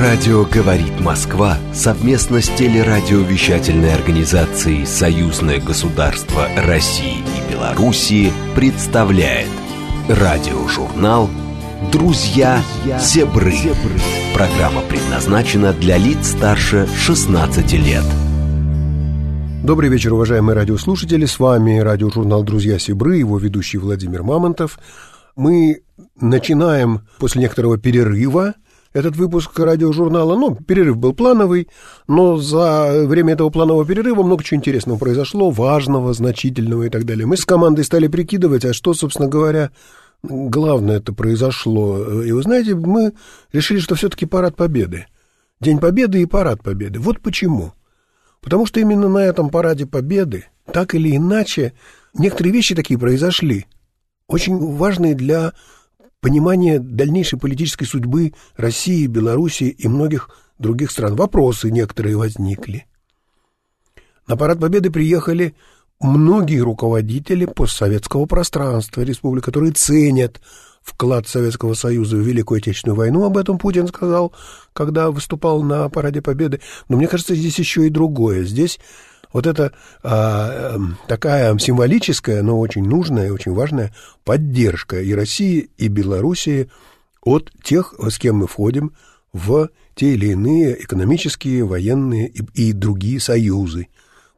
Радио «Говорит Москва» совместно с телерадиовещательной организацией «Союзное государство России и Белоруссии» представляет радиожурнал «Друзья Зебры». Программа предназначена для лиц старше 16 лет. Добрый вечер, уважаемые радиослушатели. С вами радиожурнал «Друзья Сибры», его ведущий Владимир Мамонтов. Мы начинаем после некоторого перерыва этот выпуск радиожурнала. Ну, перерыв был плановый, но за время этого планового перерыва много чего интересного произошло, важного, значительного и так далее. Мы с командой стали прикидывать, а что, собственно говоря, главное это произошло. И вы знаете, мы решили, что все-таки парад победы. День победы и парад победы. Вот почему. Потому что именно на этом параде победы, так или иначе, некоторые вещи такие произошли, очень важные для понимание дальнейшей политической судьбы России, Белоруссии и многих других стран. Вопросы некоторые возникли. На парад Победы приехали многие руководители постсоветского пространства республик, которые ценят вклад Советского Союза в Великую Отечественную войну. Об этом Путин сказал, когда выступал на Параде Победы. Но мне кажется, здесь еще и другое. Здесь вот это а, эм, такая символическая, но очень нужная очень важная поддержка и России, и Белоруссии от тех, с кем мы входим в те или иные экономические, военные и, и другие союзы,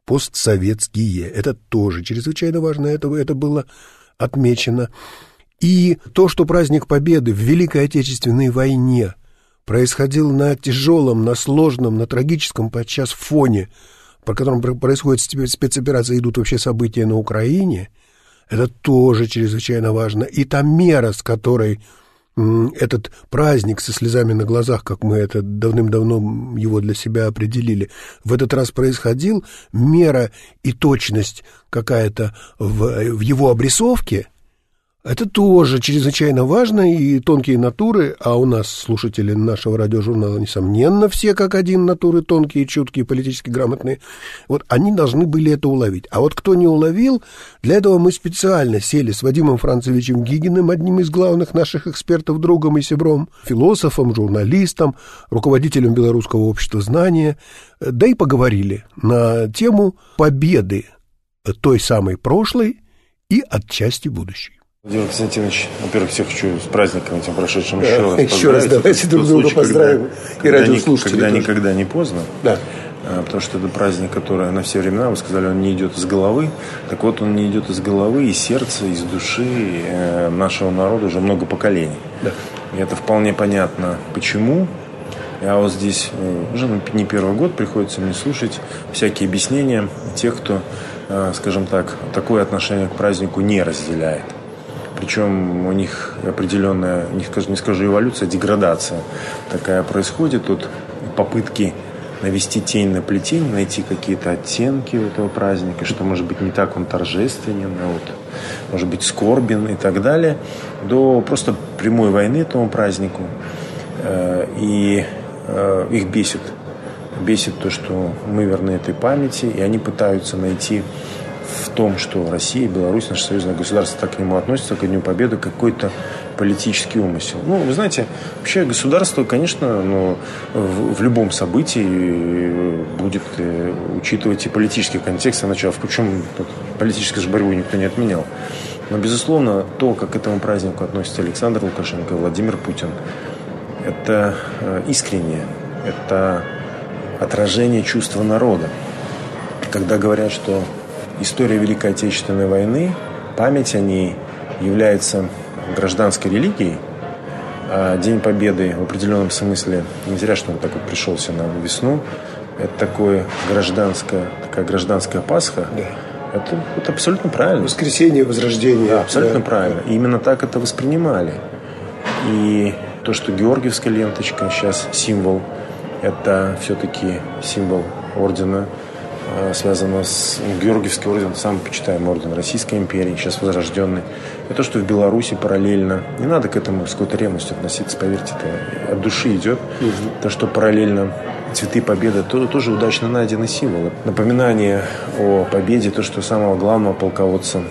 постсоветские. Это тоже чрезвычайно важно, это, это было отмечено. И то, что праздник Победы в Великой Отечественной войне происходил на тяжелом, на сложном, на трагическом подчас фоне – по которым происходят спецоперации, идут вообще события на Украине, это тоже чрезвычайно важно. И та мера, с которой этот праздник со слезами на глазах, как мы это давным-давно его для себя определили, в этот раз происходил, мера и точность какая-то в, в его обрисовке – это тоже чрезвычайно важно, и тонкие натуры, а у нас слушатели нашего радиожурнала, несомненно, все как один натуры тонкие, чуткие, политически грамотные, вот они должны были это уловить. А вот кто не уловил, для этого мы специально сели с Вадимом Францевичем Гигиным, одним из главных наших экспертов, другом и сябром, философом, журналистом, руководителем Белорусского общества знания, да и поговорили на тему победы той самой прошлой и отчасти будущей. Владимир Константинович, во-первых, всех хочу с праздником этим прошедшим да, еще раз Еще раз давайте друг друга поздравим когда, и радиослушателей Когда тоже. никогда не поздно. Да. А, потому что это праздник, который на все времена, вы сказали, он не идет из головы. Так вот, он не идет из головы, из сердца, из души э, нашего народа уже много поколений. Да. И это вполне понятно, почему. А вот здесь э, уже не первый год приходится мне слушать всякие объяснения тех, кто, э, скажем так, такое отношение к празднику не разделяет. Причем у них определенная, не скажу, не скажу эволюция, деградация такая происходит. Тут попытки навести тень на плетень, найти какие-то оттенки этого праздника, что может быть не так он торжественен, а вот может быть скорбен и так далее, до просто прямой войны этому празднику. Э, и э, их бесит. Бесит то, что мы верны этой памяти, и они пытаются найти в том, что Россия, Беларусь, наше союзное государство так к нему относятся, к Дню Победы, какой-то политический умысел. Ну, вы знаете, вообще государство, конечно, ну, в, в любом событии будет э, учитывать и политический контекст, иначе, причем политическую же борьбу никто не отменял. Но, безусловно, то, как к этому празднику относится Александр Лукашенко, Владимир Путин, это э, искреннее, это отражение чувства народа. Когда говорят, что история Великой Отечественной войны, память о ней является гражданской религией, а День Победы в определенном смысле, не зря, что он так вот пришелся на весну, это такое гражданское, такая гражданская Пасха, да. это, это абсолютно правильно. Воскресенье, Возрождение. Да, абсолютно да. правильно. И именно так это воспринимали. И то, что Георгиевская ленточка сейчас символ, это все-таки символ ордена связано с Георгиевский орден, самый почитаемый орден Российской империи, сейчас возрожденный. И то, что в Беларуси параллельно, не надо к этому с какой-то ревностью относиться, поверьте, это от души идет. Угу. То, что параллельно цветы победы, то, тоже удачно найденный символ. Напоминание о победе, то, что самого главного полководца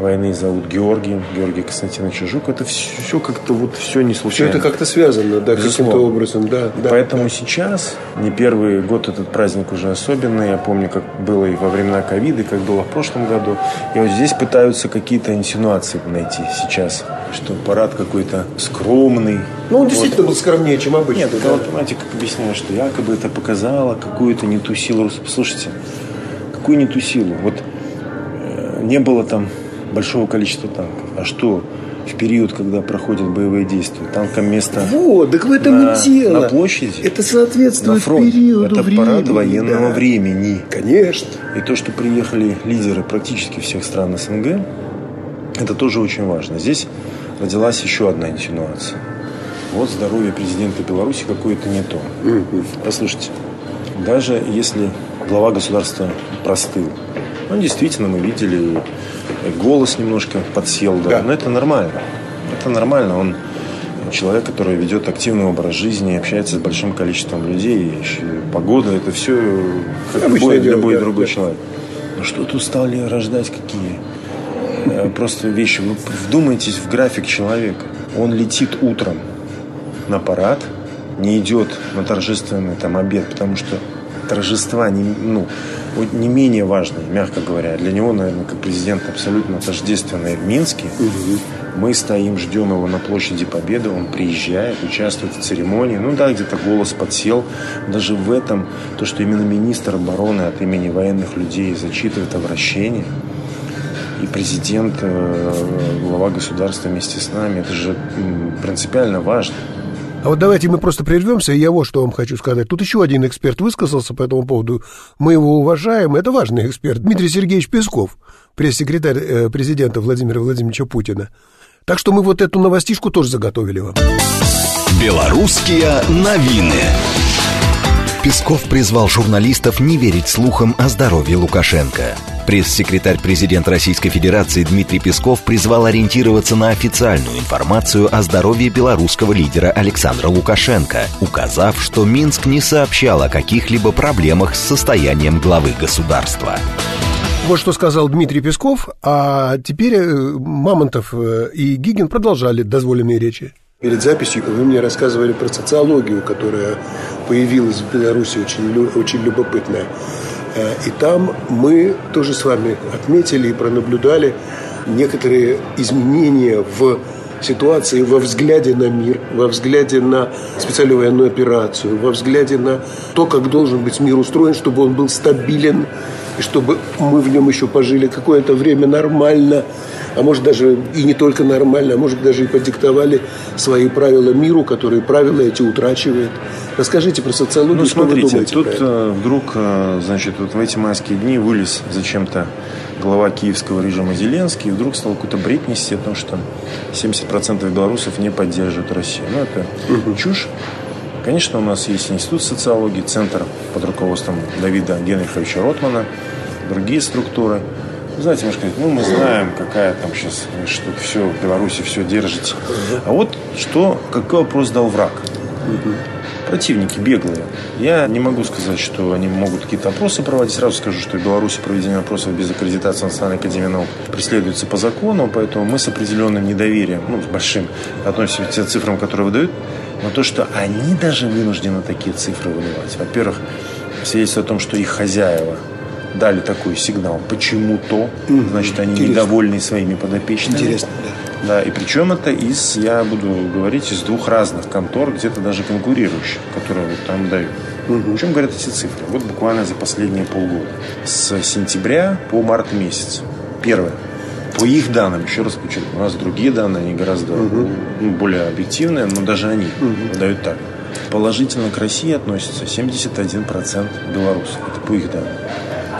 войны зовут Георгием, Георгий Константинович Жук. Это все, все как-то вот все не случайно. Все это как-то связано, да, каким-то образом, да. да Поэтому да. сейчас, не первый год этот праздник уже особенный. Я помню, как было и во времена ковида, и как было в прошлом году. И вот здесь пытаются какие-то инсинуации найти сейчас, что парад какой-то скромный. Ну, он действительно вот. был скромнее, чем обычно. Нет, да. вот, понимаете, как объясняю, что якобы это показало какую-то не ту силу. Слушайте, какую не ту силу? Вот э, не было там большого количества танков. А что в период, когда проходят боевые действия, танкам место вот, так в этом на, и дело. на площади, это соответствует на фронт. периоду это времени. парад военного да. времени. Конечно. И то, что приехали лидеры практически всех стран СНГ, это тоже очень важно. Здесь родилась еще одна инсинуация. Вот здоровье президента Беларуси какое-то не то. Послушайте, даже если глава государства простыл, ну, действительно, мы видели голос немножко подсел, да. да. Но это нормально. Это нормально. Он человек, который ведет активный образ жизни, общается с большим количеством людей. Погода это все как любой, дело, любой да, другой да. человек. Но что тут стали рождать какие? Э, просто вещи. Вы вдумайтесь в график человека. Он летит утром на парад, не идет на торжественный там обед, потому что торжества не, ну, не менее важные, мягко говоря. Для него, наверное, как президент абсолютно тождественный в Минске. Угу. Мы стоим, ждем его на площади Победы, он приезжает, участвует в церемонии. Ну да, где-то голос подсел. Даже в этом, то, что именно министр обороны от имени военных людей зачитывает обращение, и президент, э, глава государства вместе с нами, это же принципиально важно. А вот давайте мы просто прервемся, и я вот что вам хочу сказать. Тут еще один эксперт высказался по этому поводу. Мы его уважаем, это важный эксперт. Дмитрий Сергеевич Песков, пресс-секретарь э, президента Владимира Владимировича Путина. Так что мы вот эту новостишку тоже заготовили вам. Белорусские новины. Песков призвал журналистов не верить слухам о здоровье Лукашенко. Пресс-секретарь президента Российской Федерации Дмитрий Песков призвал ориентироваться на официальную информацию о здоровье белорусского лидера Александра Лукашенко, указав, что Минск не сообщал о каких-либо проблемах с состоянием главы государства. Вот что сказал Дмитрий Песков, а теперь э, Мамонтов э, и Гигин продолжали дозволенные речи. Перед записью вы мне рассказывали про социологию, которая появилась в Беларуси, очень, очень любопытная. Э, и там мы тоже с вами отметили и пронаблюдали некоторые изменения в ситуации, во взгляде на мир, во взгляде на специальную военную операцию, во взгляде на то, как должен быть мир устроен, чтобы он был стабилен, и чтобы мы в нем еще пожили какое-то время нормально, а может даже и не только нормально, а может даже и подиктовали свои правила миру, которые правила эти утрачивает. Расскажите про социологию, ну, что смотрите, вы думаете тут э, вдруг, э, значит, вот в эти майские дни вылез зачем-то глава киевского режима Зеленский и вдруг стал какой-то бред нести о том, что 70% белорусов не поддерживают Россию. Ну, это угу. чушь. Конечно, у нас есть институт социологии, центр под руководством Давида Генриховича Ротмана, другие структуры. знаете, можно сказать, ну, мы знаем, какая там сейчас, что все в Беларуси все держите. А вот что, какой вопрос дал враг? Противники беглые. Я не могу сказать, что они могут какие-то опросы проводить. Сразу скажу, что в Беларуси проведение опросов без аккредитации Национальной академии наук преследуется по закону, поэтому мы с определенным недоверием, ну, с большим, относимся к тем цифрам, которые выдают, но то, что они даже вынуждены такие цифры выливать. Во-первых, свидетельствует о том, что их хозяева дали такой сигнал почему-то, значит, они Интересно. недовольны своими подопечными. Интересно, да. Да, и причем это из, я буду говорить, из двух разных контор, где-то даже конкурирующих, которые вот там дают. Угу. О чем говорят эти цифры? Вот буквально за последние полгода. С сентября по март месяц. Первое. По их данным, еще раз подчеркну, у нас другие данные, они гораздо угу. ну, более объективные, но даже они угу. дают так. Положительно к России относится 71% белорусов. Это по их данным.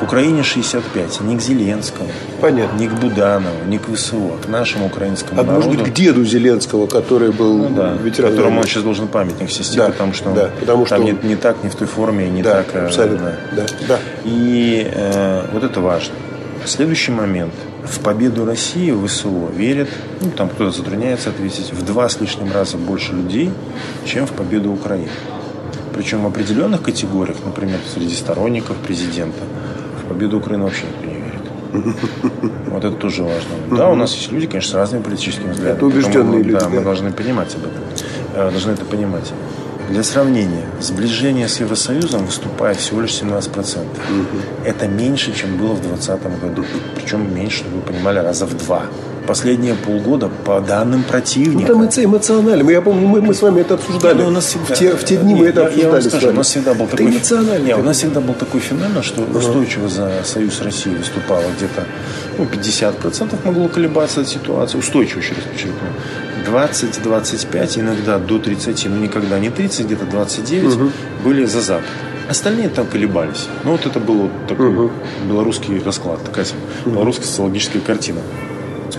К Украине 65, не к Зеленскому, Понятно. не к Буданову, не к ВСУ, а к нашему украинскому а народу. может быть, к деду Зеленского, который был ну, да, ветераном. Которому он сейчас должен памятник снести, да, потому что да, потому там что не, не так, не в той форме, не да, так. Э, Абсолютно. Да. Да, И э, вот это важно. Следующий момент. В победу России в ВСУ верят, ну, там кто-то затрудняется ответить, в два с лишним раза больше людей, чем в победу Украины. Причем в определенных категориях, например, среди сторонников президента, победу Украины вообще никто не верит. Вот это тоже важно. Да, у нас есть люди, конечно, с разными политическими взглядами. Это убежденные люди. Да, мы должны понимать об этом. Э, должны это понимать. Для сравнения, сближение с Евросоюзом выступает всего лишь 17%. Угу. Это меньше, чем было в 2020 году. Причем меньше, чтобы вы понимали, раза в два последние полгода по данным противника. Ну, там эмоционально. Я помню, мы, мы с вами это обсуждали. Ну, у нас в, те, в те дни нет, мы это обсуждали. Я вам скажу, у нас всегда был такой эмоционально. Нет, у нас всегда был такой феномен, что uh-huh. устойчиво за Союз России выступало где-то ну, 50% могло колебаться от ситуации. Устойчиво, еще раз подчеркну. 20-25, иногда до 30, но никогда не 30, где-то 29 uh-huh. были за Запад. Остальные там колебались. Ну, вот это был вот такой uh-huh. белорусский расклад, такая uh-huh. белорусская социологическая картина.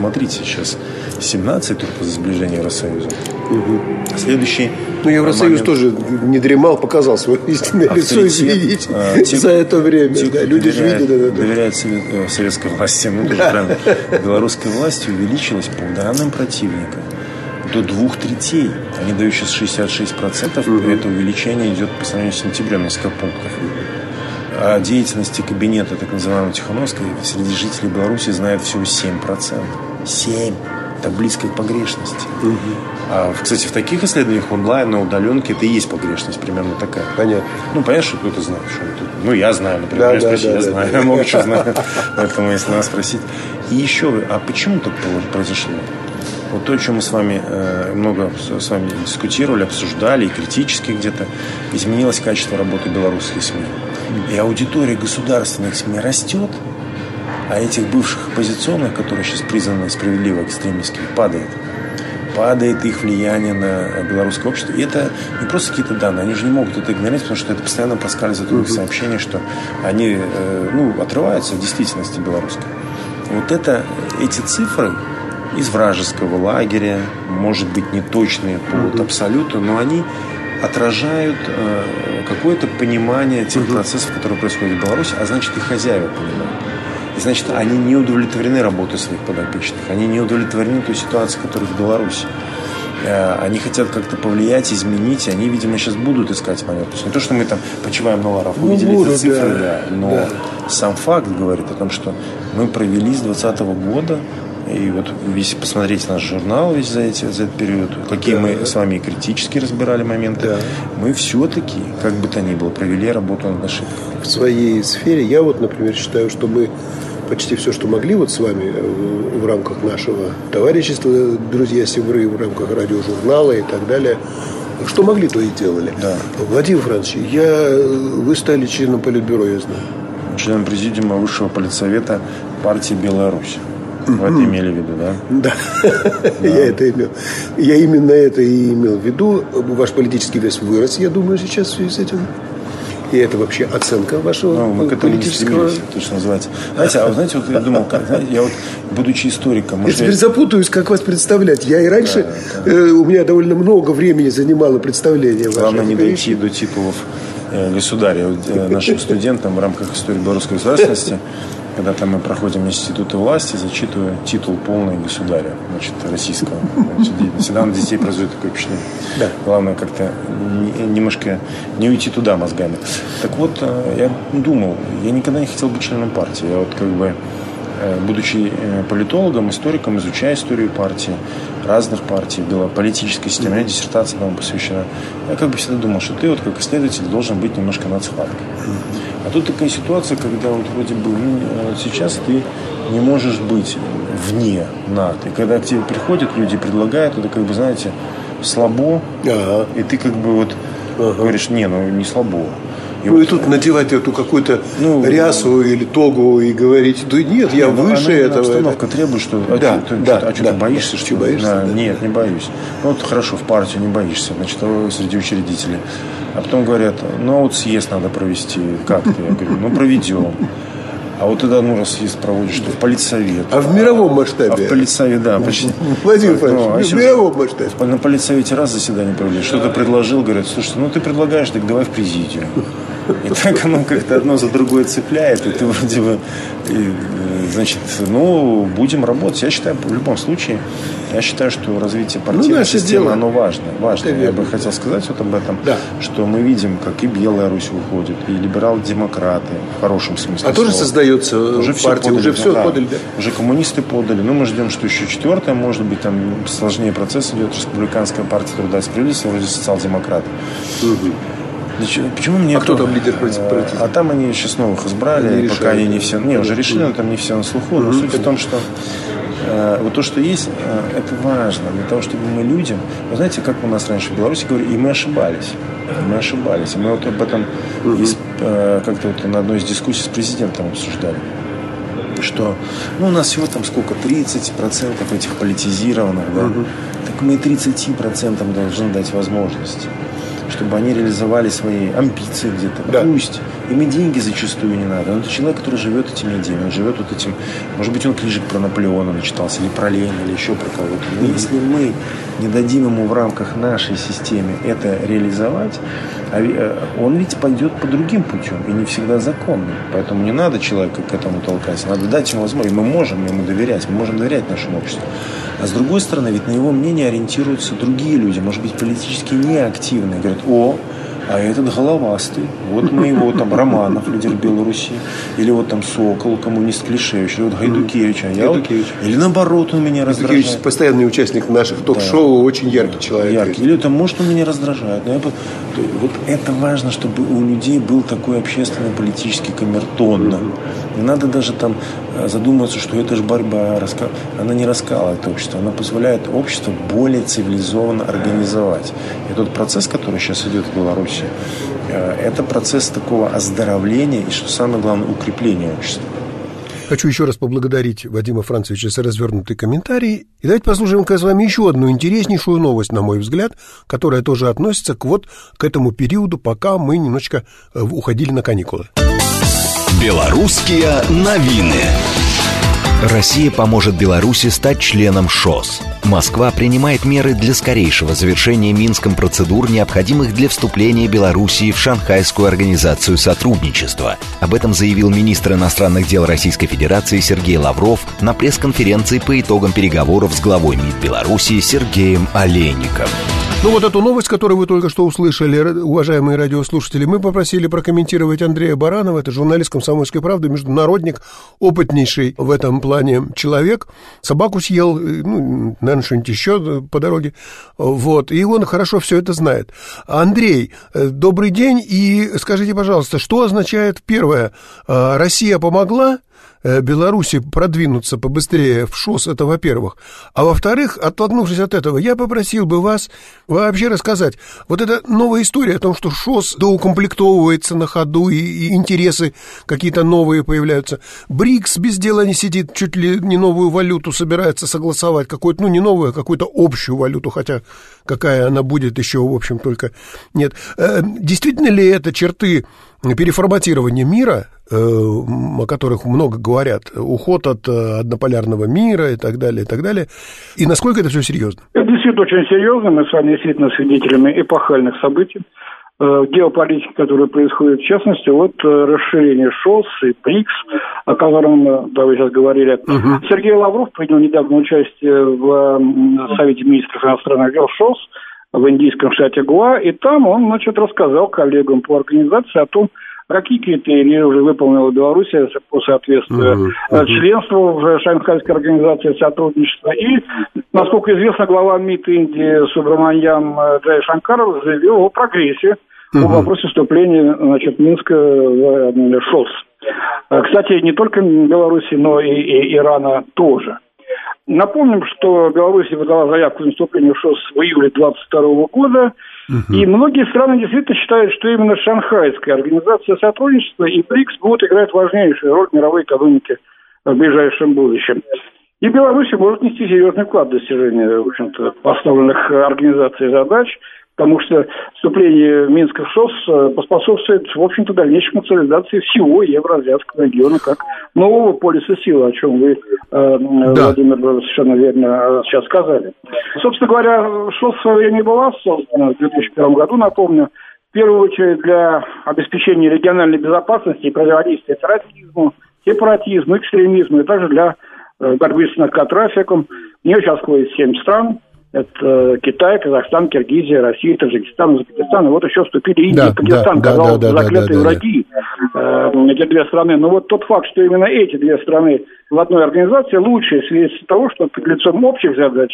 Смотрите, сейчас 17 только за сближение Евросоюза. Угу. Следующий Ну, Евросоюз момент... тоже не дремал, показал свое истинное лицо, извините, а, те, за это время. Те, да, люди же видели это. Доверяют э, советской власти. Ну, правильно. Белорусская власть увеличилась по данным противника до двух третей. Они дают сейчас 66%. Угу. Это увеличение идет по сравнению с сентябрем несколько пунктов о деятельности кабинета так называемого Тихановской среди жителей Беларуси знает всего 7%. 7%. Это близко к погрешности. Угу. А, кстати, в таких исследованиях онлайн на удаленке это и есть погрешность примерно такая. Понятно. Ну, понятно, что кто-то знает. Что это. Ну, я знаю, например. Да, да, спроси, да, я да, знаю. Да. Я много чего знаю. Поэтому, если нас спросить. И еще, а почему так произошло? Вот то, о чем мы с вами э, много с вами дискутировали, обсуждали и критически где-то, изменилось качество работы белорусских СМИ. И аудитория государственных СМИ растет, а этих бывших оппозиционных, которые сейчас признаны справедливо экстремистскими, падает. Падает их влияние на белорусское общество. И это не просто какие-то данные, они же не могут это игнорировать, потому что это постоянно проскальзывает в их сообщения, что они э, ну, отрываются от действительности белорусской. Вот это, эти цифры из вражеского лагеря, может быть, не точные по вот абсолюту, но они отражают э, какое-то понимание тех угу. процессов, которые происходят в Беларуси, а значит и хозяева понимают. И значит, они не удовлетворены работой своих подопечных, они не удовлетворены той ситуацией, которая в Беларуси. Э, они хотят как-то повлиять, изменить, и они, видимо, сейчас будут искать монету. Не то, что мы там почиваем на ларах, ну, увидели ну, эти цифры, да, да, но да. сам факт говорит о том, что мы провели с 2020 года и вот весь посмотреть наш журнал весь за, эти, за этот период, какие да, мы да. с вами критически разбирали моменты, да. мы все-таки, как бы то ни было, провели работу над ошибками. В своей сфере я вот, например, считаю, что мы почти все, что могли вот с вами э, в, в рамках нашего товарищества, друзья Севры, в рамках радиожурнала и так далее, что могли, то и делали. Да. Владимир Францович, я, вы стали членом Политбюро, я знаю. Членом президиума Высшего политсовета партии «Беларусь». Вы это имели в виду, да? Да, да. я это имел. Я именно это и имел в виду. Ваш политический вес вырос, я думаю, сейчас в связи с этим. И это вообще оценка вашего ну, мы к этому политического... не то, что называется. Знаете, а вы знаете, вот я думал, как, знаете, я вот, будучи историком... Я теперь запутаюсь, как вас представлять. Я и раньше, да, да. Э, у меня довольно много времени занимало представление ваше. Главное не дойти до титулов э, государя. Э, нашим студентам в рамках истории белорусской государственности когда там мы проходим институты власти, зачитываю титул полный государя, значит, российского. всегда на детей производит такое впечатление. Да. Главное как-то немножко не уйти туда мозгами. Так вот, э, я думал, я никогда не хотел быть членом партии. Я вот как бы э, будучи э, политологом, историком, изучая историю партии, разных партий, была политическая система, mm-hmm. диссертация нам посвящена. Я как бы всегда думал, что ты вот как исследователь должен быть немножко над схваткой. Mm-hmm. Тут такая ситуация, когда вот вроде бы э, сейчас ты не можешь быть вне над. И когда к тебе приходят люди, предлагают, это как бы, знаете, слабо. Ага. И ты как бы вот ага. говоришь, не, ну не слабо. И ну и тут надевать эту какую-то ну, рясу или тогу и говорить, да нет, я нет, ну, выше она, этого. Обстановка это... требует, что а да, что, да, а что да. ты боишься, что боишься? Да, да. Нет, не боюсь. Ну вот хорошо, в партию не боишься, значит, среди учредителей. А потом говорят, ну вот съезд надо провести, как ты? Я говорю, ну проведем. А вот тогда ну раз съезд проводишь, что в политсовет. А в мировом масштабе? А в политсовет, да, почти. Владимир Владимирович, ну, а в мировом масштабе. На политсовете раз заседание провели, что-то предложил, говорят, слушай, ну ты предлагаешь, так давай в президиум. И так оно как-то одно за другое цепляет, и ты вроде бы, и, значит, ну, будем работать. Я считаю, в любом случае, я считаю, что развитие ну, партийной ну, системы, дело. оно важно. важно. Я бы хотел сказать вот об этом, да. что мы видим, как и Белая Русь уходит, и либерал-демократы, в хорошем смысле А слова. тоже создается уже партия, подали, уже все да, подали, да? Уже коммунисты подали. Ну, мы ждем, что еще четвертое, может быть, там сложнее процесс идет, республиканская партия труда и справедливости, вроде социал-демократы. Угу. Почему? Мне а кто там лидер правительства? А там они сейчас новых избрали, они пока они не все, не уже решили, но там не все на слуху. Но суть в том, что э, вот то, что есть, э, это важно для того, чтобы мы людям, вы знаете, как у нас раньше в Беларуси говорили, и мы ошибались, мы ошибались, и мы вот об этом э, как-то вот на одной из дискуссий с президентом обсуждали что ну, у нас всего там сколько, 30% этих политизированных, да, угу. так мы и 30% должны дать возможность чтобы они реализовали свои амбиции где-то. Да. Пусть. Им и деньги зачастую не надо. Но это человек, который живет этими идеями. Он живет вот этим... Может быть, он книжек про Наполеона начитался, или про Ленина, или еще про кого-то. Но mm-hmm. если мы не дадим ему в рамках нашей системы это реализовать, а э, он ведь пойдет по другим путем и не всегда законным. Поэтому не надо человека к этому толкать. Надо дать ему возможность. Мы можем ему доверять. Мы можем доверять нашему обществу. А с другой стороны, ведь на его мнение ориентируются другие люди, может быть, политически неактивные. Говорят, о, а этот головастый. Вот мы его там, Романов, лидер Беларуси, или вот там Сокол, коммунист Клишевич, или вот Гайдукевич. А я Гайдукевич. Вот, или наоборот, он меня раздражает. Гайдукевич постоянный участник наших ток-шоу, да. очень яркий человек. Яркий. Или там, может, он меня раздражает. Но я, вот это важно, чтобы у людей был такой общественный политический камертон. Не надо даже там э, задумываться, что это же борьба. Она не раскалывает общество, она позволяет обществу более цивилизованно организовать. И тот процесс, который сейчас идет в Беларуси, э, это процесс такого оздоровления и, что самое главное, укрепления общества. Хочу еще раз поблагодарить Вадима Францевича за развернутый комментарий. И давайте послушаем с вами еще одну интереснейшую новость, на мой взгляд, которая тоже относится к вот к этому периоду, пока мы немножечко э, уходили на каникулы. Белорусские новины. Россия поможет Беларуси стать членом ШОС. Москва принимает меры для скорейшего завершения Минском процедур, необходимых для вступления Белоруссии в Шанхайскую организацию сотрудничества. Об этом заявил министр иностранных дел Российской Федерации Сергей Лавров на пресс-конференции по итогам переговоров с главой МИД Беларуси Сергеем Олейником. Ну вот эту новость, которую вы только что услышали, уважаемые радиослушатели, мы попросили прокомментировать Андрея Баранова, это журналист «Комсомольской правды», международник, опытнейший в этом плане человек. Собаку съел, э, ну, наверное, что-нибудь еще по дороге. Вот, и он хорошо все это знает. Андрей, э, добрый день, и скажите, пожалуйста, что означает первое? Э, Россия помогла? Э, Беларуси продвинуться побыстрее в ШОС, это во-первых. А во-вторых, оттолкнувшись от этого, я попросил бы вас вообще рассказать, вот эта новая история о том, что ШОС доукомплектовывается на ходу, и, и интересы какие-то новые появляются. БРИКС без дела не сидит, чуть ли не новую валюту собирается согласовать, какую-то, ну, не новую, а какую-то общую валюту, хотя какая она будет еще, в общем, только нет. Э, действительно ли это черты переформатирования мира, э, о которых много говорят, уход от э, однополярного мира и так далее, и так далее, и насколько это все серьезно? Это действительно очень серьезно, мы с вами действительно свидетелями эпохальных событий геополитики, которая происходит, в частности, вот расширение ШОС и БРИКС, о котором да, вы сейчас говорили. Угу. Сергей Лавров принял недавно участие в Совете министров иностранных дел ШОС в индийском штате Гуа, и там он, значит, рассказал коллегам по организации о том, какие критерии уже выполнила Беларусь по соответствию uh-huh, членству в Шанхайской организации сотрудничества. И, насколько известно, глава МИД Индии Субраманьям Джай Шанкаров заявил о прогрессе uh-huh. по вопросу вступления значит, Минска в ШОС. Э, кстати, не только Беларуси, но и, и Ирана тоже. Напомним, что Беларусь подала заявку на вступление в ШОС в июле 2022 года, угу. и многие страны действительно считают, что именно Шанхайская организация сотрудничества и БРИКС будут играть важнейшую роль в мировой экономике в ближайшем будущем. И Беларусь может нести серьезный вклад в достижение, в общем-то, поставленных организацией задач – потому что вступление Минска в ШОС э, поспособствует, в общем-то, дальнейшей консолидации всего евроазиатского региона как нового полиса силы, о чем вы, э, да. Владимир, совершенно верно э, сейчас сказали. Собственно говоря, ШОС в свое время была создана в 2001 году, напомню, в первую очередь для обеспечения региональной безопасности и противодействия терроризму, сепаратизму, экстремизму, и также для э, борьбы с наркотрафиком. В нее сейчас входит семь стран. Это Китай, Казахстан, Киргизия, Россия, Таджикистан, Узбекистан. И вот еще вступили Индия да, и Пакистан, да, казалось, да, да, заклятые да, да, враги. Э, эти две страны. Но вот тот факт, что именно эти две страны в одной организации, лучшее свидетельство того, что под лицом общих задач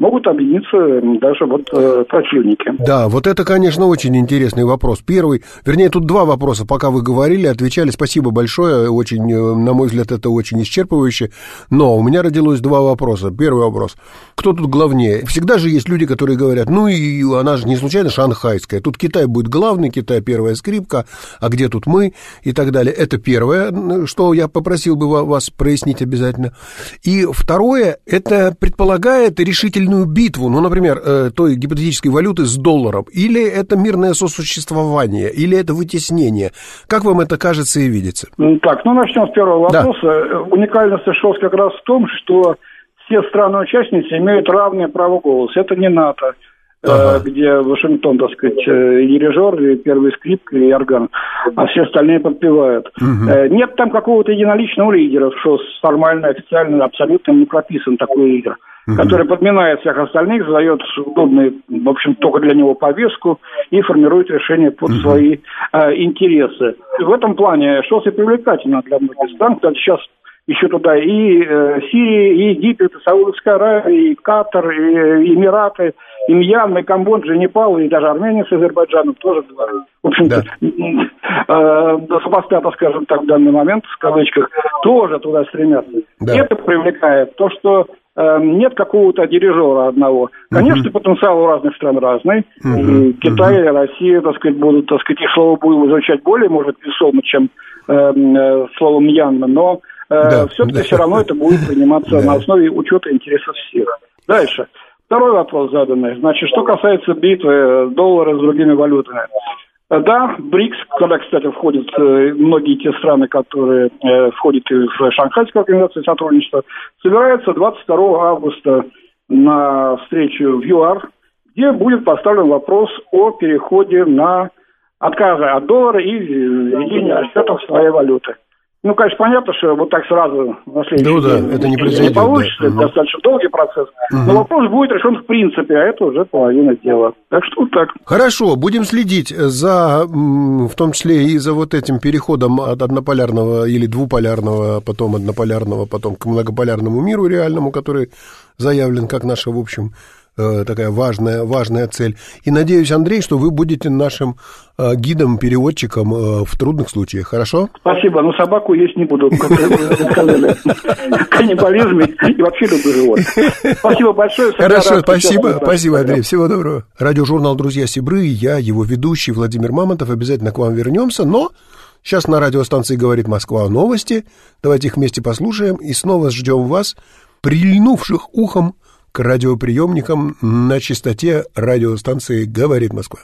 могут объединиться даже вот э, противники. Да, вот это, конечно, очень интересный вопрос. Первый, вернее, тут два вопроса, пока вы говорили, отвечали. Спасибо большое, очень, э, на мой взгляд, это очень исчерпывающе. Но у меня родилось два вопроса. Первый вопрос, кто тут главнее? Всегда же есть люди, которые говорят, ну и она же не случайно шанхайская. Тут Китай будет главный, Китай первая скрипка, а где тут мы и так далее. Это первое, что я попросил бы вас прояснить обязательно. И второе, это предполагает решительный реальную битву, ну, например, э, той гипотетической валюты с долларом, или это мирное сосуществование, или это вытеснение? Как вам это кажется и видится? Так, ну, начнем с первого вопроса. Да. Уникальность США как раз в том, что все страны-участницы имеют равное право голоса. Это не НАТО. Э, ага. где Вашингтон, так сказать, э, дирижер, и первый скрипка и орган, а все остальные подпевают. Угу. Нет там какого-то единоличного лидера, что формально, официально, абсолютно не прописан такой лидер угу. который подминает всех остальных, задает удобную, в общем, только для него повестку и формирует решение под угу. свои э, интересы. В этом плане ШОС и привлекательно для многих стран. Кстати, сейчас еще туда и э, Сирия, и Египет, и Саудовская Аравия, и Катар, и э, Эмираты, и Мьянма, и Камбоджа, и Непал, и даже Армения с Азербайджаном тоже. В общем-то, да. э, супостата, скажем так, в данный момент, в кавычках, тоже туда стремятся. Да. Это привлекает то, что Эм, нет какого-то дирижера одного. Конечно, uh-huh. потенциал у разных стран разный. Uh-huh. И Китай uh-huh. и Россия, так сказать, будут, так сказать, их слово будем изучать более, может, весомо, чем э, э, слово Мьянма, но э, да, все-таки да. все равно это будет приниматься да. на основе учета интересов всех. Дальше. Второй вопрос заданный. Значит, что касается битвы доллара с другими валютами. Да, БРИКС, куда, кстати, входят э, многие те страны, которые э, входят и в Шанхайскую организацию сотрудничества, собирается 22 августа на встречу в ЮАР, где будет поставлен вопрос о переходе на отказы от доллара и введении расчетов своей валюты. Ну, конечно, понятно, что вот так сразу на следующий ну, да, день это не, произойдет, не получится, да. это угу. достаточно долгий процесс. Угу. Но вопрос будет решен в принципе, а это уже половина дела. Так что вот так. Хорошо, будем следить за, в том числе и за вот этим переходом от однополярного или двуполярного, потом однополярного, потом к многополярному миру реальному, который заявлен как наша, в общем, такая важная, важная цель. И надеюсь, Андрей, что вы будете нашим э, гидом, переводчиком э, в трудных случаях, хорошо? Спасибо, но собаку есть не буду, как вы сказали. Каннибализм и вообще любой живот. Спасибо большое. Хорошо, спасибо, спасибо, Андрей, всего доброго. Радиожурнал «Друзья Сибры», я, его ведущий Владимир Мамонтов, обязательно к вам вернемся, но сейчас на радиостанции «Говорит Москва» новости, давайте их вместе послушаем и снова ждем вас, прильнувших ухом к радиоприемникам на частоте радиостанции «Говорит Москва».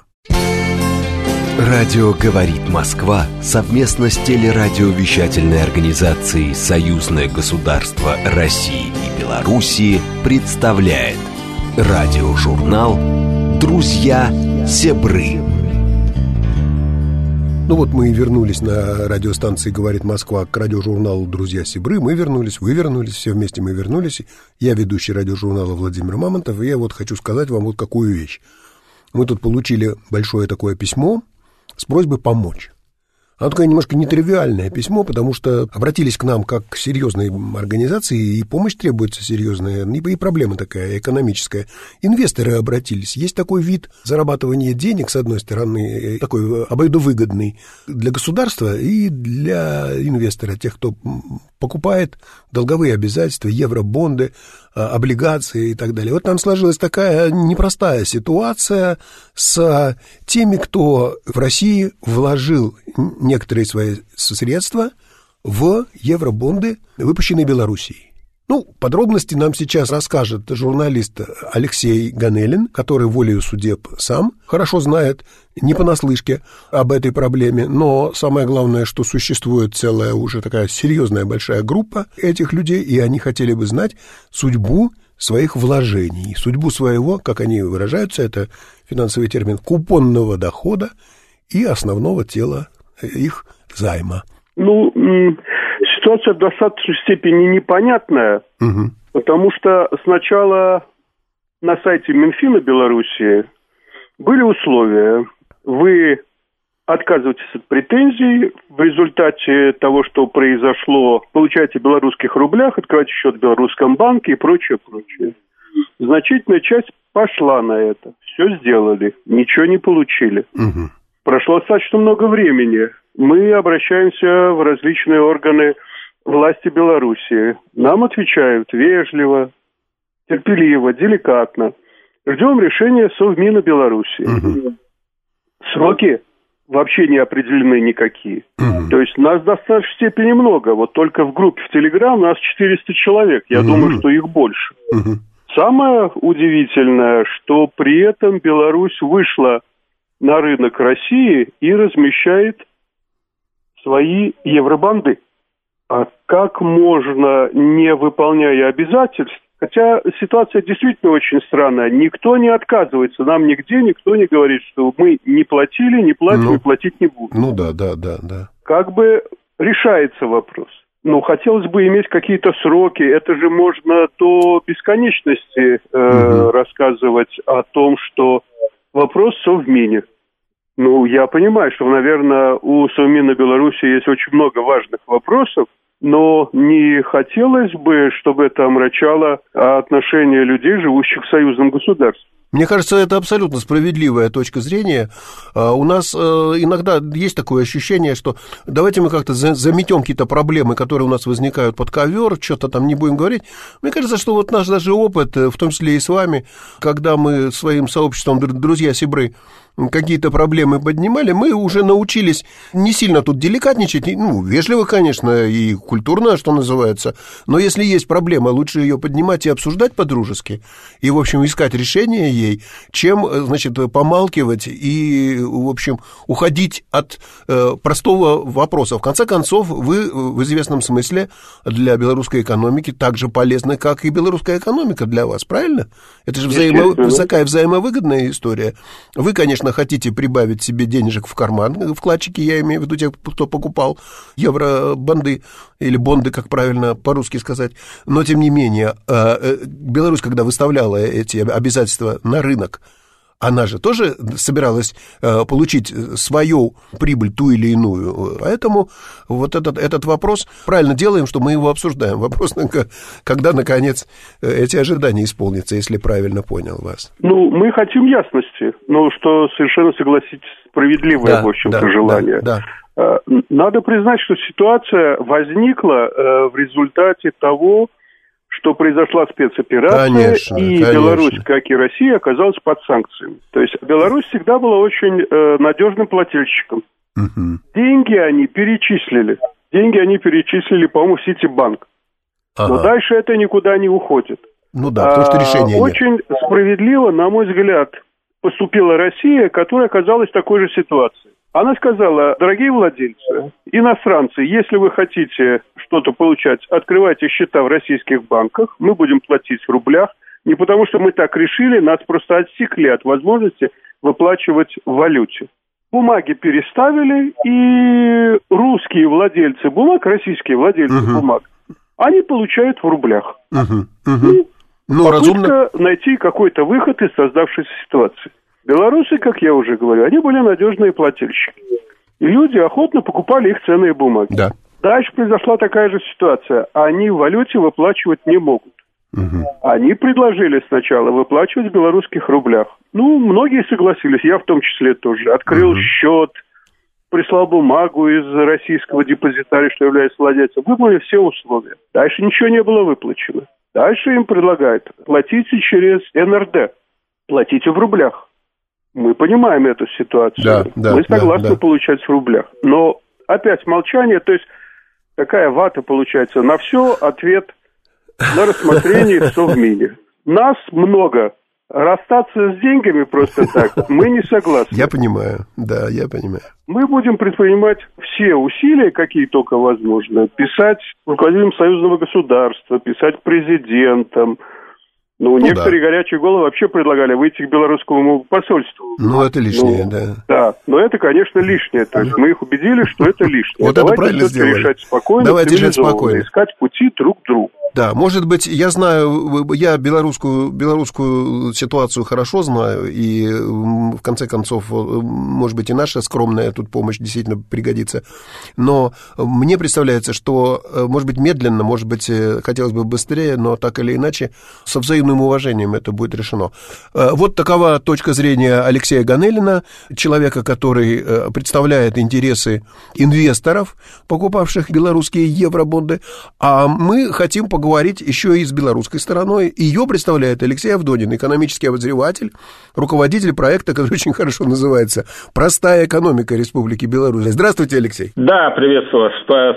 Радио «Говорит Москва» совместно с телерадиовещательной организацией «Союзное государство России и Белоруссии» представляет радиожурнал «Друзья Себры». Ну вот мы и вернулись на радиостанции «Говорит Москва» к радиожурналу «Друзья Сибры». Мы вернулись, вы вернулись, все вместе мы вернулись. Я ведущий радиожурнала Владимир Мамонтов, и я вот хочу сказать вам вот какую вещь. Мы тут получили большое такое письмо с просьбой помочь. Оно такое немножко нетривиальное письмо, потому что обратились к нам как к серьезной организации, и помощь требуется серьезная, и проблема такая экономическая. Инвесторы обратились. Есть такой вид зарабатывания денег, с одной стороны, такой обоюдовыгодный для государства и для инвестора, тех, кто покупает долговые обязательства, евробонды, облигации и так далее. Вот там сложилась такая непростая ситуация с теми, кто в России вложил некоторые свои средства в евробонды, выпущенные Белоруссией. Ну, подробности нам сейчас расскажет журналист Алексей Ганелин, который волею судеб сам хорошо знает, не понаслышке об этой проблеме, но самое главное, что существует целая уже такая серьезная большая группа этих людей, и они хотели бы знать судьбу своих вложений, судьбу своего, как они выражаются, это финансовый термин, купонного дохода, и основного тела их займа. Ну, ситуация в достаточной степени непонятная, угу. потому что сначала на сайте Минфина Белоруссии были условия. Вы отказываетесь от претензий, в результате того, что произошло, получаете в белорусских рублях, открываете счет в белорусском банке и прочее, прочее. Значительная часть пошла на это. Все сделали, ничего не получили. Угу. Прошло достаточно много времени. Мы обращаемся в различные органы власти Белоруссии. Нам отвечают вежливо, терпеливо, деликатно. Ждем решения Совмина Белоруссии. Угу. Сроки вообще не определены никакие. Угу. То есть нас в достаточной степени много. Вот только в группе в Телеграм нас 400 человек. Я угу. думаю, что их больше. Угу. Самое удивительное, что при этом Беларусь вышла на рынок России и размещает свои евробанды. А как можно, не выполняя обязательств, Хотя ситуация действительно очень странная. Никто не отказывается. Нам нигде никто не говорит, что мы не платили, не платим ну, и платить не будем. Ну да, да, да, да. Как бы решается вопрос. Ну, хотелось бы иметь какие-то сроки. Это же можно до бесконечности э, угу. рассказывать о том, что вопрос в Совмине. Ну, я понимаю, что, наверное, у Совмина Беларуси есть очень много важных вопросов, но не хотелось бы, чтобы это омрачало отношения людей, живущих в союзном государстве. Мне кажется, это абсолютно справедливая точка зрения. А, у нас э, иногда есть такое ощущение, что давайте мы как-то заметем какие-то проблемы, которые у нас возникают под ковер, что-то там не будем говорить. Мне кажется, что вот наш даже опыт, э, в том числе и с вами, когда мы своим сообществом друзья Сибры какие-то проблемы поднимали, мы уже научились не сильно тут деликатничать, ну, вежливо, конечно, и культурно, что называется, но если есть проблема, лучше ее поднимать и обсуждать по-дружески, и, в общем, искать решение ей, чем, значит, помалкивать и, в общем, уходить от э, простого вопроса. В конце концов, вы в известном смысле для белорусской экономики так же полезны, как и белорусская экономика для вас, правильно? Это же взаимо... такая взаимовыгодная история. Вы, конечно, конечно, хотите прибавить себе денежек в карман, вкладчики, я имею в виду тех, кто покупал евробанды или бонды, как правильно по-русски сказать, но тем не менее, а, э, Беларусь, когда выставляла эти обязательства на рынок, она же тоже собиралась э, получить свою прибыль, ту или иную. Поэтому вот этот, этот вопрос правильно делаем, что мы его обсуждаем. Вопрос, когда, наконец, эти ожидания исполнятся, если правильно понял вас. Ну, мы хотим ясности, ну, что совершенно, согласитесь, справедливое, да, в общем-то, да, желание. Да, да. Надо признать, что ситуация возникла э, в результате того, что произошла спецоперация, конечно, и конечно. Беларусь, как и Россия, оказалась под санкциями. То есть Беларусь всегда была очень э, надежным плательщиком. Угу. Деньги они перечислили. Деньги они перечислили, по-моему, в Ситибанк. Ага. Но дальше это никуда не уходит. Ну да, потому что решение а, Очень справедливо, на мой взгляд, поступила Россия, которая оказалась в такой же ситуации. Она сказала, дорогие владельцы, иностранцы, если вы хотите что-то получать, открывайте счета в российских банках, мы будем платить в рублях, не потому что мы так решили, нас просто отсекли от возможности выплачивать в валюте. Бумаги переставили, и русские владельцы бумаг, российские владельцы угу. бумаг, они получают в рублях. Угу. Угу. И ну, разумно. найти какой-то выход из создавшейся ситуации. Белорусы, как я уже говорю, они были надежные плательщики. И люди охотно покупали их ценные бумаги. Да. Дальше произошла такая же ситуация. Они в валюте выплачивать не могут. Угу. Они предложили сначала выплачивать в белорусских рублях. Ну, многие согласились, я в том числе тоже. Открыл угу. счет, прислал бумагу из российского депозитария, что является владельцем. Выполнили все условия. Дальше ничего не было выплачено. Дальше им предлагают платите через НРД, платите в рублях. Мы понимаем эту ситуацию. Да, да, Мы согласны да, да. получать в рублях. Но опять молчание, то есть такая вата получается. На все ответ на рассмотрение в Совмине. Нас много. Расстаться с деньгами просто так мы не согласны. Я понимаю, да, я понимаю. Мы будем предпринимать все усилия, какие только возможно. Писать руководителям союзного государства, писать президентам, Ну, ну некоторые да. горячие головы вообще предлагали выйти к белорусскому посольству. Ну, это лишнее, ну, да. Да, но это, конечно, лишнее. То есть мы их убедили, что это лишнее. Вот это правильно сделали. решать спокойно, Давайте решать спокойно. Искать пути друг к другу. Да, может быть, я знаю, я белорусскую, белорусскую ситуацию хорошо знаю, и в конце концов, может быть, и наша скромная тут помощь действительно пригодится. Но мне представляется, что, может быть, медленно, может быть, хотелось бы быстрее, но так или иначе, со взаимным уважением это будет решено. Вот такова точка зрения Алексея Ганелина, человека, который представляет интересы инвесторов, покупавших белорусские евробонды, а мы хотим поговорить поговорить еще и с белорусской стороной. Ее представляет Алексей Авдонин, экономический обозреватель, руководитель проекта, который очень хорошо называется «Простая экономика Республики Беларусь». Здравствуйте, Алексей. Да, приветствую.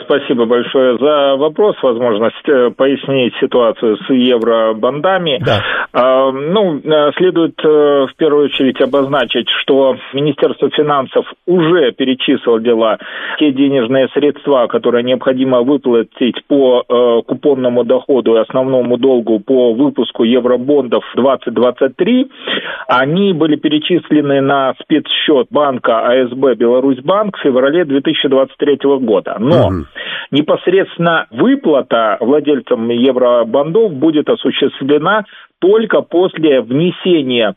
Спасибо большое за вопрос, возможность э, пояснить ситуацию с евробандами. Да. А, ну, э, следует э, в первую очередь обозначить, что Министерство финансов уже перечислило те денежные средства, которые необходимо выплатить по купонному доходу и основному долгу по выпуску евробондов 2023, они были перечислены на спецсчет банка АСБ «Беларусьбанк» в феврале 2023 года. Но угу. непосредственно выплата владельцам евробондов будет осуществлена только после внесения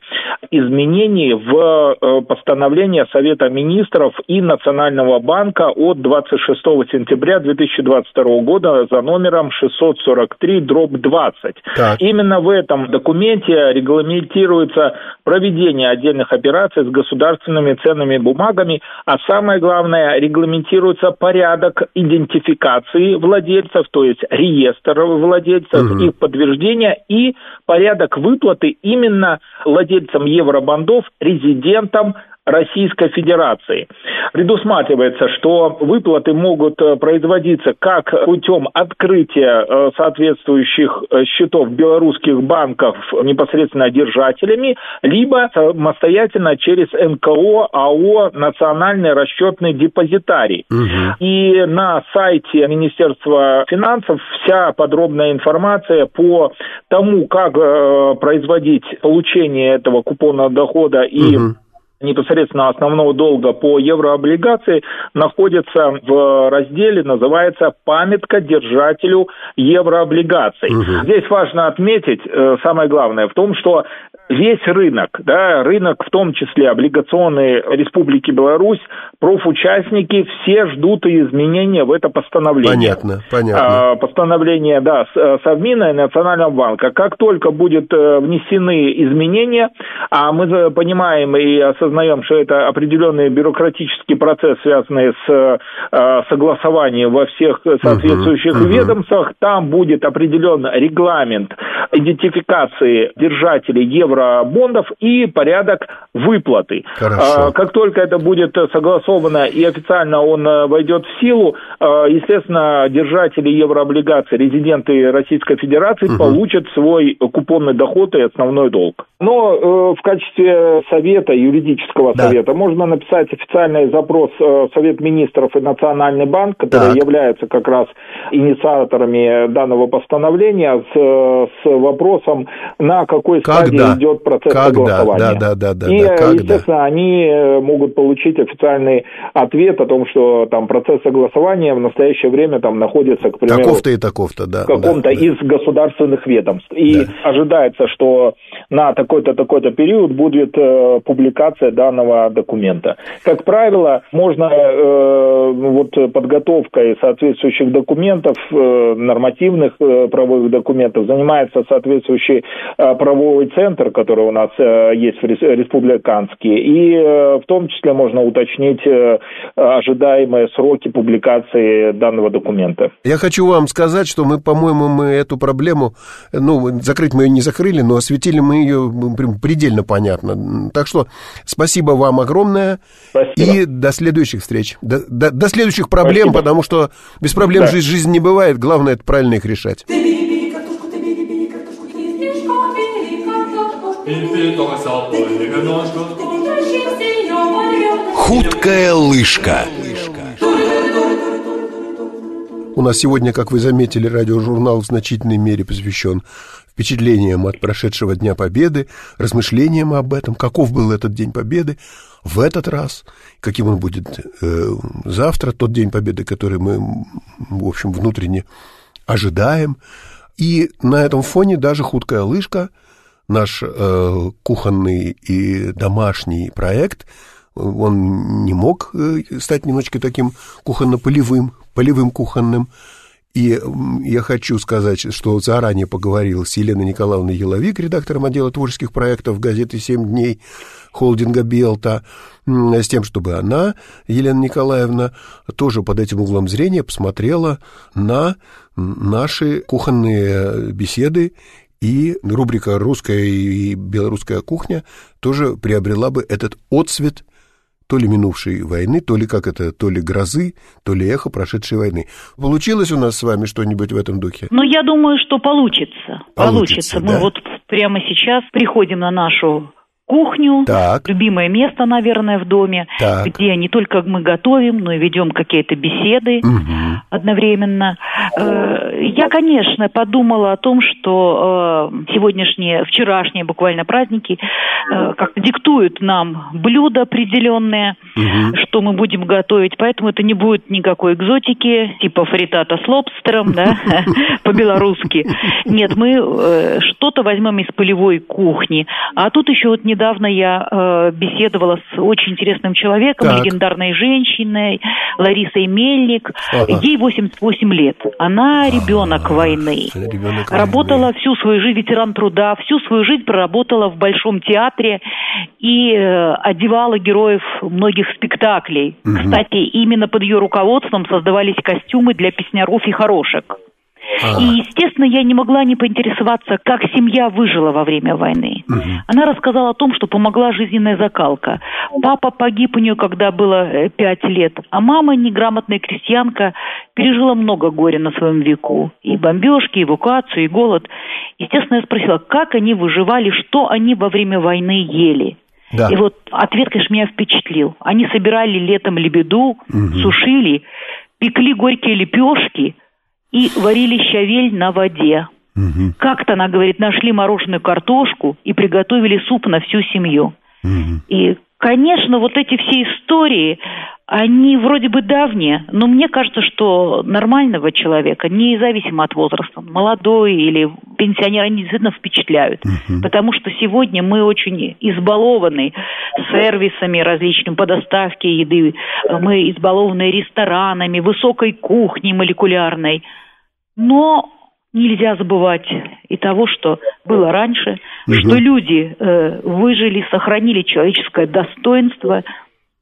изменений в э, постановление Совета министров и Национального банка от 26 сентября 2022 года за номером 643 дробь 20. Так. Именно в этом документе регламентируется проведение отдельных операций с государственными ценными бумагами, а самое главное, регламентируется порядок идентификации владельцев, то есть реестр владельцев, угу. их подтверждения и порядок порядок выплаты именно владельцам евробандов, резидентам Российской Федерации. Предусматривается, что выплаты могут э, производиться как путем открытия э, соответствующих э, счетов белорусских банков непосредственно держателями, либо самостоятельно через НКО, АО, Национальный расчетный депозитарий. Угу. И на сайте Министерства финансов вся подробная информация по тому, как производить получение этого купонного дохода и угу непосредственно основного долга по еврооблигации находится в разделе, называется «Памятка держателю еврооблигаций». Угу. Здесь важно отметить, э, самое главное, в том, что весь рынок, да, рынок в том числе облигационной Республики Беларусь, профучастники все ждут изменения в это постановление. Понятно, понятно. А, постановление, да, э, Совмина и Национального банка. Как только будут э, внесены изменения, а мы понимаем и осознаем, что это определенный бюрократический процесс, связанный с э, согласованием во всех соответствующих угу, ведомствах, угу. там будет определен регламент идентификации держателей евро евробондов и порядок выплаты. Хорошо. А, как только это будет согласовано и официально он э, войдет в силу, э, естественно, держатели еврооблигаций, резиденты Российской Федерации угу. получат свой купонный доход и основной долг. Но э, в качестве совета, юридического да. совета, можно написать официальный запрос в Совет министров и Национальный банк, которые так. являются как раз инициаторами данного постановления с, с вопросом, на какой Когда? стадии идет процесс Когда? согласования. Да, да, да, и, да. естественно, они э, могут получить официальный ответ о том, что там процесс согласования в настоящее время там находится, к примеру... Таков-то и таков-то, да. В каком-то да, из да. государственных ведомств. И да. ожидается, что на такой-то, такой-то период будет э, публикация данного документа. Как правило, можно э, вот подготовкой соответствующих документов, э, нормативных э, правовых документов занимается соответствующий э, правовой центр, которые у нас э, есть в республиканские, и э, в том числе можно уточнить э, ожидаемые сроки публикации данного документа. Я хочу вам сказать, что мы, по-моему, мы эту проблему, ну, закрыть мы ее не закрыли, но осветили мы ее предельно понятно. Так что спасибо вам огромное. Спасибо. И до следующих встреч. До, до, до следующих проблем, спасибо. потому что без проблем да. жизнь, жизнь не бывает. Главное, это правильно их решать. Худкая лыжка. У нас сегодня, как вы заметили, радиожурнал в значительной мере посвящен впечатлением от прошедшего Дня Победы, размышлением об этом, каков был этот День Победы в этот раз, каким он будет э, завтра, тот День Победы, который мы, в общем, внутренне ожидаем. И на этом фоне даже «Худкая лыжка», наш э, кухонный и домашний проект, он не мог э, стать немножечко таким кухонно-полевым, полевым кухонным, и я хочу сказать, что заранее поговорил с Еленой Николаевной Еловик, редактором отдела творческих проектов газеты «Семь дней» холдинга «Белта», с тем, чтобы она, Елена Николаевна, тоже под этим углом зрения посмотрела на наши кухонные беседы и рубрика «Русская и белорусская кухня» тоже приобрела бы этот отцвет то ли минувшей войны, то ли как это, то ли грозы, то ли эхо прошедшей войны. Получилось у нас с вами что-нибудь в этом духе? Ну, я думаю, что получится. Получится. получится. Мы вот прямо сейчас приходим на нашу кухню, так. любимое место, наверное, в доме, так. где не только мы готовим, но и ведем какие-то беседы угу. одновременно. Э, я, конечно, подумала о том, что э, сегодняшние, вчерашние буквально праздники э, как диктуют нам блюда определенные, угу. что мы будем готовить, поэтому это не будет никакой экзотики, типа фритата с лобстером, да, по-белорусски. Нет, мы что-то возьмем из полевой кухни. А тут еще вот недавно недавно я э, беседовала с очень интересным человеком, так. легендарной женщиной Ларисой Мельник. Ага. Ей 88 лет. Она ребенок а, войны. Ребенок работала войны. всю свою жизнь, ветеран труда, всю свою жизнь проработала в Большом театре и э, одевала героев многих спектаклей. Угу. Кстати, именно под ее руководством создавались костюмы для песняров и хорошек. А. И, естественно, я не могла не поинтересоваться, как семья выжила во время войны. Угу. Она рассказала о том, что помогла жизненная закалка. Папа погиб у нее, когда было э, пять лет, а мама, неграмотная крестьянка, пережила много горя на своем веку. И бомбежки, и эвакуацию, и голод. Естественно, я спросила, как они выживали, что они во время войны ели. Да. И вот ответ, конечно, меня впечатлил. Они собирали летом лебеду, угу. сушили, пекли горькие лепешки, и варили щавель на воде. Угу. Как-то, она говорит, нашли мороженую картошку и приготовили суп на всю семью. Угу. И, конечно, вот эти все истории, они вроде бы давние, но мне кажется, что нормального человека, независимо от возраста, молодой или пенсионер, они действительно впечатляют. Uh-huh. Потому что сегодня мы очень избалованы сервисами различными по доставке еды, мы избалованы ресторанами, высокой кухней молекулярной. Но нельзя забывать и того, что было раньше, угу. что люди э, выжили, сохранили человеческое достоинство,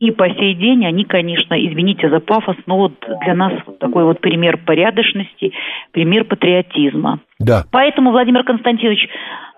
и по сей день они, конечно, извините за пафос, но вот для нас такой вот пример порядочности, пример патриотизма. Да. Поэтому, Владимир Константинович,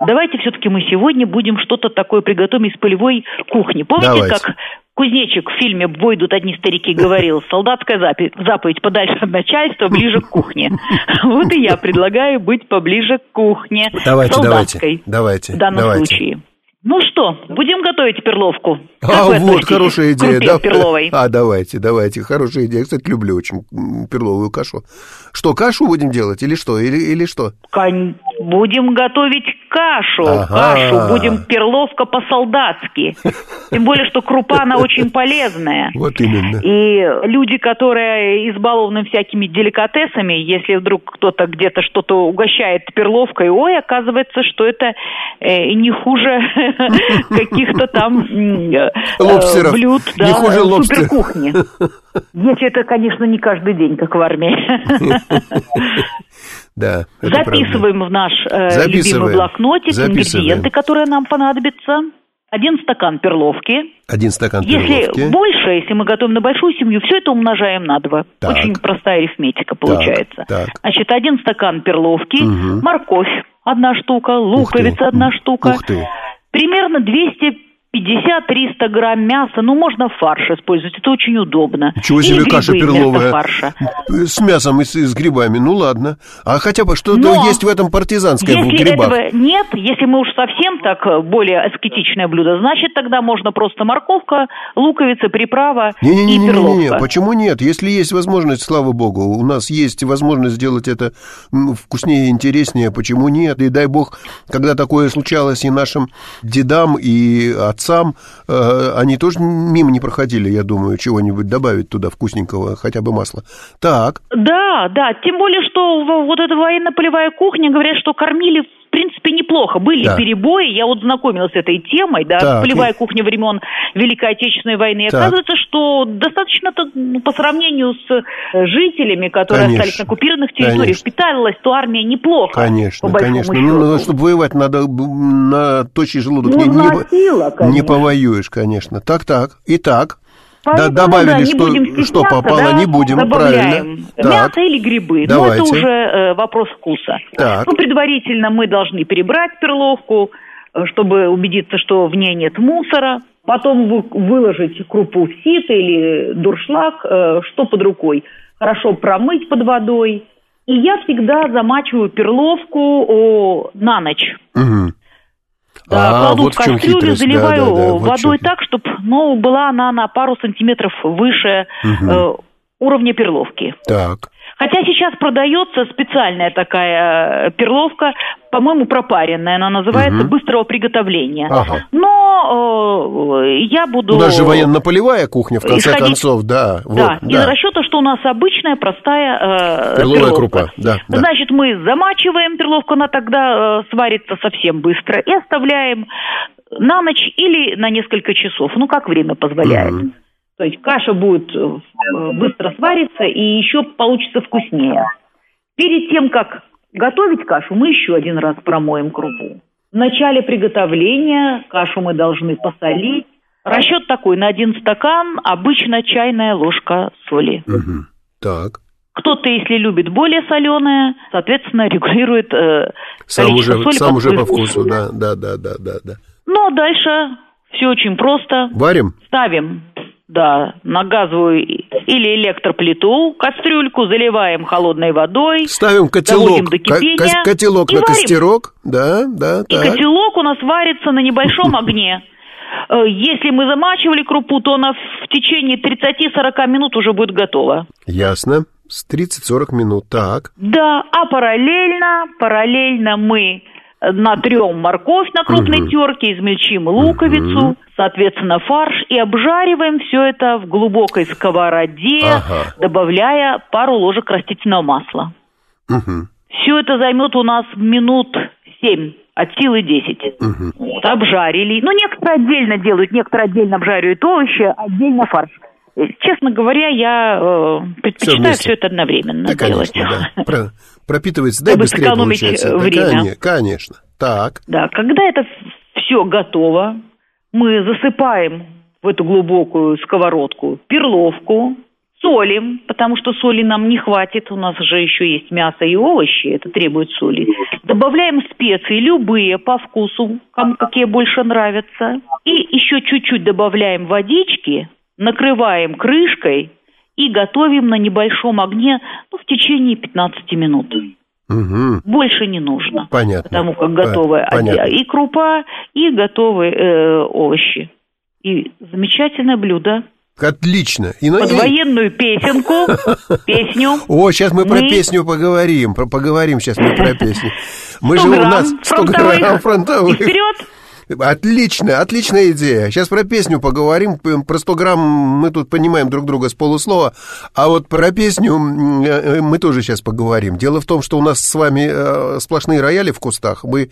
давайте все-таки мы сегодня будем что-то такое приготовить из полевой кухни. Помните, давайте. как Кузнечик в фильме «Бой идут одни старики» говорил, солдатская заповедь, заповедь подальше от начальства, ближе к кухне. Вот и я предлагаю быть поближе к кухне. Давайте, давайте. Давайте. В данном давайте. случае. Ну что, будем готовить перловку? Как а, вот, хорошая идея. Да, перловой? А, давайте, давайте, хорошая идея. Кстати, люблю очень перловую кашу. Что, кашу будем делать или что? Или, или что? Кон... Будем готовить кашу. Ага. Кашу будем перловка по-солдатски. Тем более, что крупа, она очень полезная. Вот именно. И люди, которые избалованы всякими деликатесами, если вдруг кто-то где-то что-то угощает перловкой, ой, оказывается, что это э, не хуже каких-то там э, блюд, да, не хуже суперкухни. Если это, конечно, не каждый день, как в армии. Да, Записываем правда. в наш э, любимый блокнотик ингредиенты, которые нам понадобятся. Один стакан перловки. Один стакан если перловки. Если больше, если мы готовим на большую семью, все это умножаем на два. Так. Очень простая арифметика получается. Так, так. Значит, один стакан перловки, угу. морковь одна штука, луковица одна штука. Ух ты. Примерно 200 50-300 грамм мяса, ну, можно фарш использовать, это очень удобно. Чего себе каша перловая фарша. с мясом и с, и с грибами, ну ладно. А хотя бы что-то Но есть в этом партизанское если в грибах? этого нет, если мы уж совсем так э, более аскетичное блюдо, значит тогда можно просто морковка, луковица, приправа не, не, не, и перловка. Не, не, не, почему нет? Если есть возможность, слава богу, у нас есть возможность сделать это вкуснее и интереснее, почему нет? И дай бог, когда такое случалось и нашим дедам, и отцам, отцам, э, они тоже мимо не проходили, я думаю, чего-нибудь добавить туда вкусненького, хотя бы масла. Так. Да, да, тем более, что вот эта военно-полевая кухня, говорят, что кормили принципе, неплохо. Были да. перебои, я вот знакомилась с этой темой, да, так, полевая и... кухня времен Великой Отечественной войны. И так. оказывается, что достаточно ну, по сравнению с э, жителями, которые конечно. остались на оккупированных территориях, конечно. питалась то армия неплохо. Конечно, конечно. Ну, ну, чтобы воевать, надо на тощий желудок не, не, сила, не повоюешь, конечно. Так, так. Итак. Поэтому, да, добавили, да, что, что попало, да, не будем, добавляем правильно. Мясо так. или грибы. Давайте. Но это уже э, вопрос вкуса. Так. Ну, предварительно мы должны перебрать перловку, э, чтобы убедиться, что в ней нет мусора. Потом выложить крупу в сито или дуршлаг, э, что под рукой. Хорошо промыть под водой. И я всегда замачиваю перловку о, на ночь. Угу. А, кладу вот в кастрюлю, заливаю да, да, да, водой вот так, чтобы ну, была она на пару сантиметров выше угу. э, уровня перловки. Так. Хотя сейчас продается специальная такая э, перловка, по-моему, пропаренная, она называется угу. быстрого приготовления. Ага. Но э, я буду... У нас же военно-полевая кухня, в конце исходить... концов, да. Вот, да, да, из расчета, что у нас обычная простая э, Перловая перловка. крупа, да, да. Значит, мы замачиваем перловку, она тогда э, сварится совсем быстро, и оставляем на ночь или на несколько часов, ну, как время позволяет. Угу. То есть каша будет э, быстро свариться и еще получится вкуснее. Перед тем, как готовить кашу, мы еще один раз промоем крупу. В начале приготовления кашу мы должны посолить. Расчет такой, на один стакан обычно чайная ложка соли. Угу. Так. Кто-то, если любит более соленое, соответственно, регулирует э, сам уже, соли сам по уже по вкусу. Да, да, да, да, да, да. Ну, а дальше все очень просто. Варим? Ставим да, на газовую или электроплиту кастрюльку, заливаем холодной водой. Ставим котелок, до кипения, котелок на варим. костерок, да, да, И так. котелок у нас варится на небольшом огне. Э, если мы замачивали крупу, то она в течение 30-40 минут уже будет готова. Ясно. С 30-40 минут, так. Да, а параллельно, параллельно мы натрем морковь на крупной угу. терке, измельчим луковицу, угу. соответственно, фарш и обжариваем все это в глубокой сковороде, ага. добавляя пару ложек растительного масла. Угу. Все это займет у нас минут семь от силы 10. Угу. Вот, обжарили. Ну, некоторые отдельно делают, некоторые отдельно обжаривают овощи, отдельно фарш. Честно говоря, я э, предпочитаю все, все это одновременно да, делать. Конечно, да. Про, пропитывается, да, быстрее получается. время. Да, конечно, так. Да, когда это все готово, мы засыпаем в эту глубокую сковородку перловку, солим, потому что соли нам не хватит, у нас же еще есть мясо и овощи, это требует соли. Добавляем специи, любые по вкусу, кому какие больше нравятся. И еще чуть-чуть добавляем водички, накрываем крышкой и готовим на небольшом огне ну, в течение 15 минут. Угу. Больше не нужно. Понятно. Потому как готовы Понятно. и крупа, и готовые э, овощи. И замечательное блюдо. Отлично. И, Под и... военную песенку, песню. О, сейчас мы, мы про песню поговорим. Про, поговорим сейчас мы про песню. Мы же у нас 100 грамм фронтовых. И вперед! Отлично, отличная идея. Сейчас про песню поговорим. Про 100 грамм мы тут понимаем друг друга с полуслова. А вот про песню э, мы тоже сейчас поговорим. Дело в том, что у нас с вами э, сплошные рояли в кустах. Мы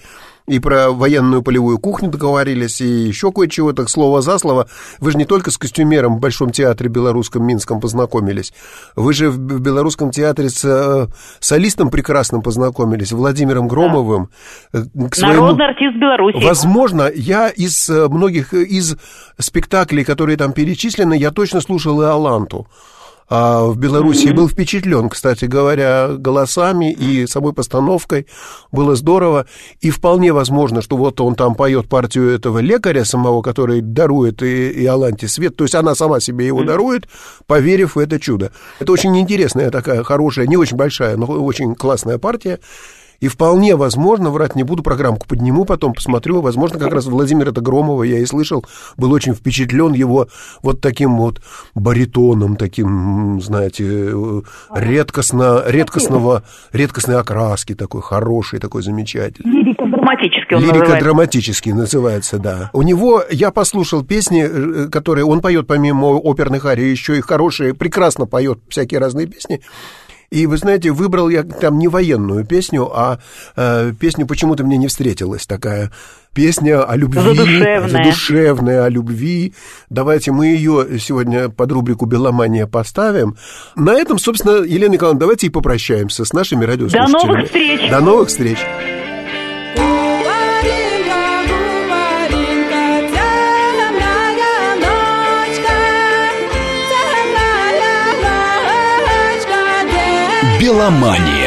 и про военную полевую кухню договорились, и еще кое-чего, так слово за слово. Вы же не только с костюмером в Большом театре белорусском Минском познакомились, вы же в Белорусском театре с э, солистом прекрасным познакомились, Владимиром Громовым. Да. К своему... Народный артист Беларуси. Возможно, я из э, многих, из спектаклей, которые там перечислены, я точно слушал и Аланту. А в Беларуси mm-hmm. был впечатлен, кстати говоря, голосами и самой постановкой. Было здорово. И вполне возможно, что вот он там поет партию этого лекаря самого, который дарует и, и Аланте свет. То есть она сама себе его mm-hmm. дарует, поверив в это чудо. Это очень интересная такая хорошая, не очень большая, но очень классная партия. И вполне возможно, врать не буду, программку подниму, потом посмотрю, возможно, как раз Владимира Громова я и слышал, был очень впечатлен его вот таким вот баритоном, таким, знаете, э, редкостно, редкостного, редкостной окраски такой, хороший, такой замечательный. Лирико-драматический он Лирико-драматический называется, да. У него, я послушал песни, э, которые он поет помимо оперных арий, еще и хорошие, прекрасно поет всякие разные песни. И, вы знаете, выбрал я там не военную песню, а э, песню «Почему ты мне не встретилась» такая песня о любви. Задушевная. Задушевная, о любви. Давайте мы ее сегодня под рубрику «Беломания» поставим. На этом, собственно, Елена Николаевна, давайте и попрощаемся с нашими радиослушателями. До новых встреч! До новых встреч! Меломания.